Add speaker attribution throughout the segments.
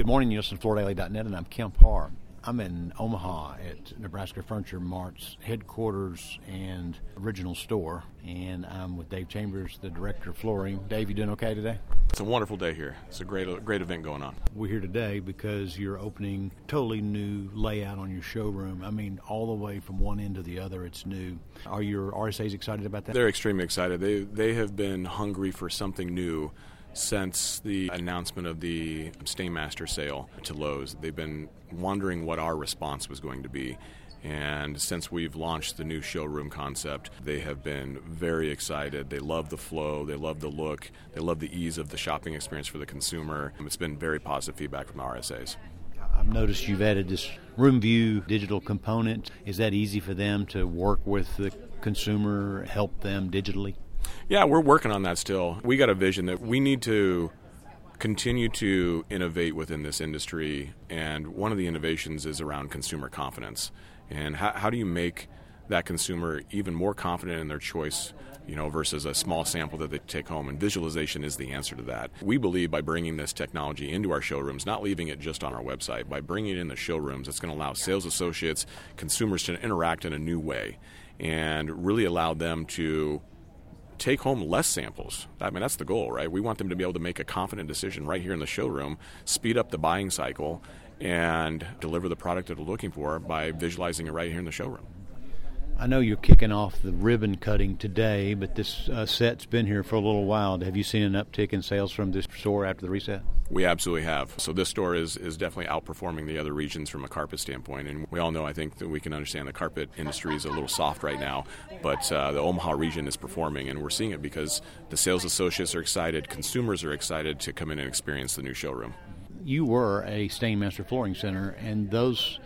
Speaker 1: Good morning. You listen to FloorDaily.net, and I'm Kemp Harr. I'm in Omaha at Nebraska Furniture Mart's headquarters and original store, and I'm with Dave Chambers, the director of flooring. Dave, you doing okay today?
Speaker 2: It's a wonderful day here. It's a great, great event going on.
Speaker 1: We're here today because you're opening totally new layout on your showroom. I mean, all the way from one end to the other, it's new. Are your RSAs excited about that?
Speaker 2: They're extremely excited. They they have been hungry for something new since the announcement of the Stainmaster sale to Lowe's. They've been wondering what our response was going to be. And since we've launched the new showroom concept, they have been very excited. They love the flow, they love the look, they love the ease of the shopping experience for the consumer. It's been very positive feedback from RSAs.
Speaker 1: I've noticed you've added this room view digital component. Is that easy for them to work with the consumer, help them digitally?
Speaker 2: Yeah, we're working on that still. We got a vision that we need to continue to innovate within this industry, and one of the innovations is around consumer confidence. And how, how do you make that consumer even more confident in their choice you know, versus a small sample that they take home. And visualization is the answer to that. We believe by bringing this technology into our showrooms, not leaving it just on our website, by bringing it in the showrooms, it's going to allow sales associates, consumers to interact in a new way and really allow them to take home less samples. I mean, that's the goal, right? We want them to be able to make a confident decision right here in the showroom, speed up the buying cycle, and deliver the product that they're looking for by visualizing it right here in the showroom.
Speaker 1: I know you're kicking off the ribbon cutting today, but this uh, set's been here for a little while. Have you seen an uptick in sales from this store after the reset?
Speaker 2: We absolutely have. So this store is, is definitely outperforming the other regions from a carpet standpoint. And we all know, I think, that we can understand the carpet industry is a little soft right now, but uh, the Omaha region is performing, and we're seeing it because the sales associates are excited, consumers are excited to come in and experience the new showroom.
Speaker 1: You were a Stainmaster Flooring Center, and those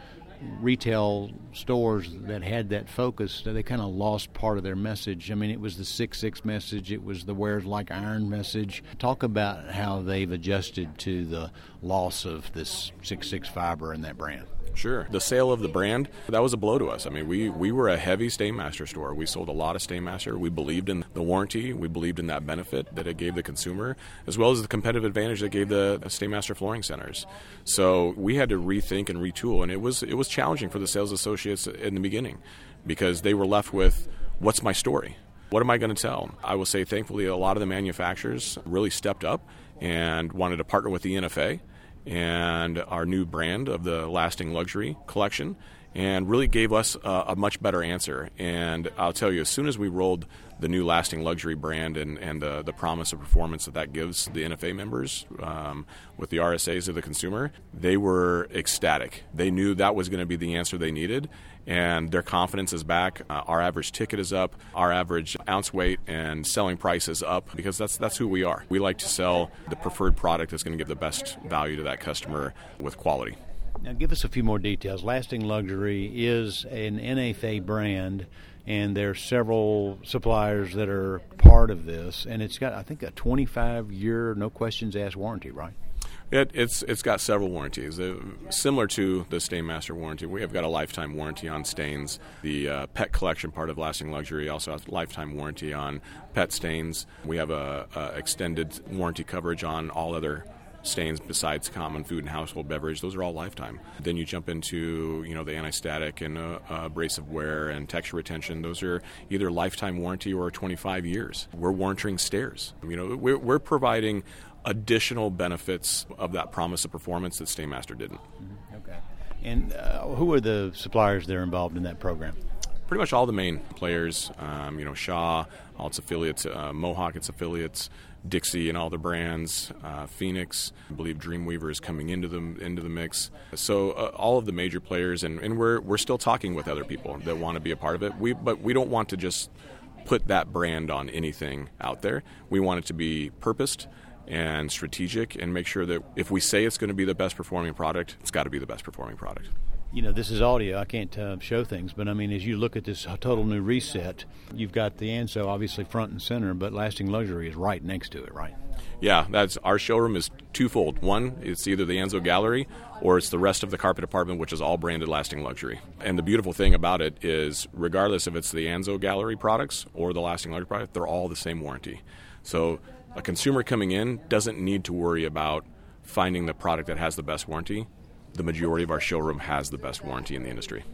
Speaker 1: retail stores that had that focus, they kind of lost part of their message. I mean, it was the six six message, it was the wears like iron message. Talk about how they've adjusted to the loss of this six six fiber in that brand.
Speaker 2: Sure. The sale of the brand, that was a blow to us. I mean, we, we were a heavy Stainmaster store. We sold a lot of Stainmaster. We believed in the warranty. We believed in that benefit that it gave the consumer, as well as the competitive advantage that gave the Stainmaster flooring centers. So we had to rethink and retool, and it was, it was challenging for the sales associates in the beginning because they were left with, what's my story? What am I going to tell? I will say, thankfully, a lot of the manufacturers really stepped up and wanted to partner with the NFA and our new brand of the Lasting Luxury collection and really gave us a, a, much better answer. And I'll tell you, as soon as we rolled the new Lasting Luxury brand and, and the, the promise of performance that that gives the NFA members um, with the RSAs of the consumer, they were ecstatic. They knew that was going to be the answer they needed, and their confidence is back. Uh, our average ticket is up, our average ounce weight and selling price is up because that's that's who we are. We like to sell the preferred product that's going to give the best value to that customer with quality.
Speaker 1: Now, give us a few more details. Lasting Luxury is an NFA brand, and there are several suppliers that are part of this, and it's got, I think, a 25 year, no questions asked warranty, right?
Speaker 2: It, it's it's got several warranties, uh, similar to the Stainmaster warranty. We have got a lifetime warranty on stains. The uh, pet collection part of Lasting Luxury also has lifetime warranty on pet stains. We have a, a extended warranty coverage on all other stains besides common food and household beverage. Those are all lifetime. Then you jump into you know the anti-static and uh, abrasive wear and texture retention. Those are either lifetime warranty or 25 years. We're warranting stairs. You know we're, we're providing additional benefits of that promise of performance that Stainmaster didn't.
Speaker 1: Mm-hmm. Okay. And uh, who are the suppliers that are involved in that program?
Speaker 2: Pretty much all the main players. Um, you know Shaw, all its affiliates, uh, Mohawk, its affiliates. Dixie and all the brands, uh, Phenix. I believe Dreamweaver is coming into the into the mix. So uh, all of the major players, and, and we're we're still talking with other people that want to be a part of it. We but we don't want to just put that brand on anything out there. We want it to be purposed and strategic, and make sure that if we say it's going to be the best performing product, it's got to be the best performing product
Speaker 1: you know, this is audio. I can't uh, show things, but I mean, as you look at this total new reset, you've got the Anso obviously front and center, but Lasting Luxury is right next to it, right?
Speaker 2: Yeah, that's our showroom is twofold. One, it's either the Anso Gallery or it's the rest of the carpet department, which is all branded Lasting Luxury. And the beautiful thing about it is, regardless if it's the Anso Gallery products or the Lasting Luxury product, they're all the same warranty. So a consumer coming in doesn't need to worry about finding the product that has the best warranty. The majority of our showroom has the best warranty in the industry.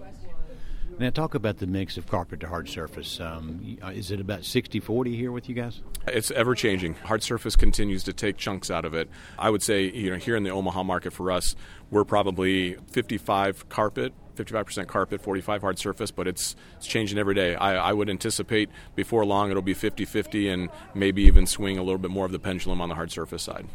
Speaker 1: Now, talk about the mix of carpet to hard surface. Um, is it about 60 40 here with you guys?
Speaker 2: It's ever changing. Hard surface continues to take chunks out of it. I would say, you know, here in the Omaha market for us, we're probably 55 carpet, 55% carpet, 45 hard surface, but it's, it's changing every day. I, I would anticipate before long it'll be 50 50 and maybe even swing a little bit more of the pendulum on the hard surface side.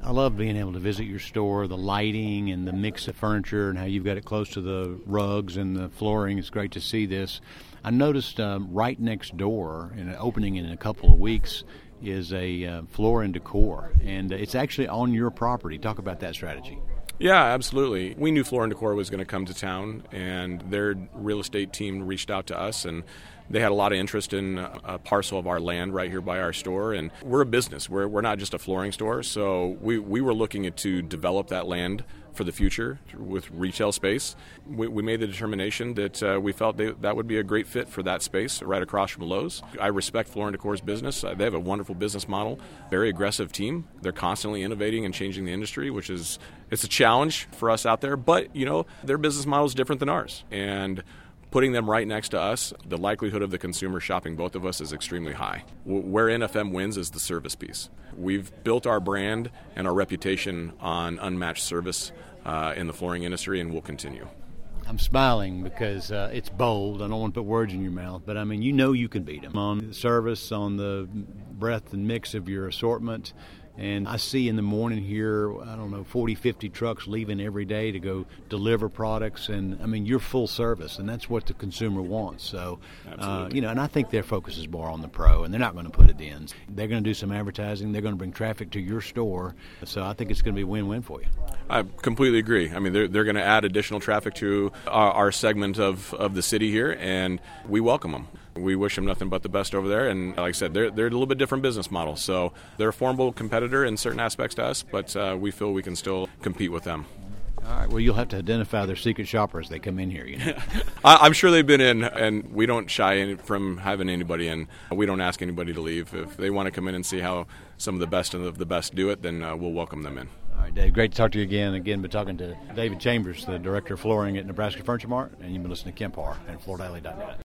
Speaker 1: I love being able to visit your store, the lighting and the mix of furniture, and how you've got it close to the rugs and the flooring. It's great to see this. I noticed um, right next door, and opening in a couple of weeks, is a uh, floor and decor, and it's actually on your property. Talk about that strategy.
Speaker 2: Yeah, absolutely. We knew Floor and Decor was going to come to town, and their real estate team reached out to us, and they had a lot of interest in a parcel of our land right here by our store. And we're a business. We're, we're not just a flooring store. So we, we were looking to develop that land for the future with retail space. We, we made the determination that uh, we felt they, that would be a great fit for that space right across from Lowe's. I respect Floor Decor's business. Uh, they have a wonderful business model, very aggressive team. They're constantly innovating and changing the industry, which is it's a challenge for us out there. But you know their business model is different than ours, and putting them right next to us, the likelihood of the consumer shopping both of us is extremely high. Where NFM wins is the service piece. We've built our brand and our reputation on unmatched service uh, in the flooring industry, and we'll continue.
Speaker 1: I'm smiling because uh, it's bold. I don't want to put words in your mouth, but I mean, you know you can beat them on service, on the breadth and mix of your assortment, and I see in the morning here, I don't know, 40, 50 trucks leaving every day to go deliver products. And I mean, you're full service, and that's what the consumer wants. So, uh, you know, and I think their focus is more on the pro, and they're not going to put it in. They're going to do some advertising, they're going to bring traffic to your store. So I think it's going to be a win win for you.
Speaker 2: I completely agree. I mean, they're, they're going to add additional traffic to our, our segment of, of the city here, and we welcome them. We wish them nothing but the best over there. And like I said, they're, they're a little bit different business model. So they're a formidable competitor in certain aspects to us, but uh, we feel we can still compete with them.
Speaker 1: All right. Well, you'll have to identify their secret shopper as they come in here. You know?
Speaker 2: I'm sure they've been in, and we don't shy from having anybody in. We don't ask anybody to leave. If they want to come in and see how some of the best of the best do it, then uh, we'll welcome them in.
Speaker 1: All right, Dave. Great to talk to you again. Again, been talking to David Chambers, the director of flooring at Nebraska Furniture Mart, and you've been listening to Kemp Harr and FloorDaily.net.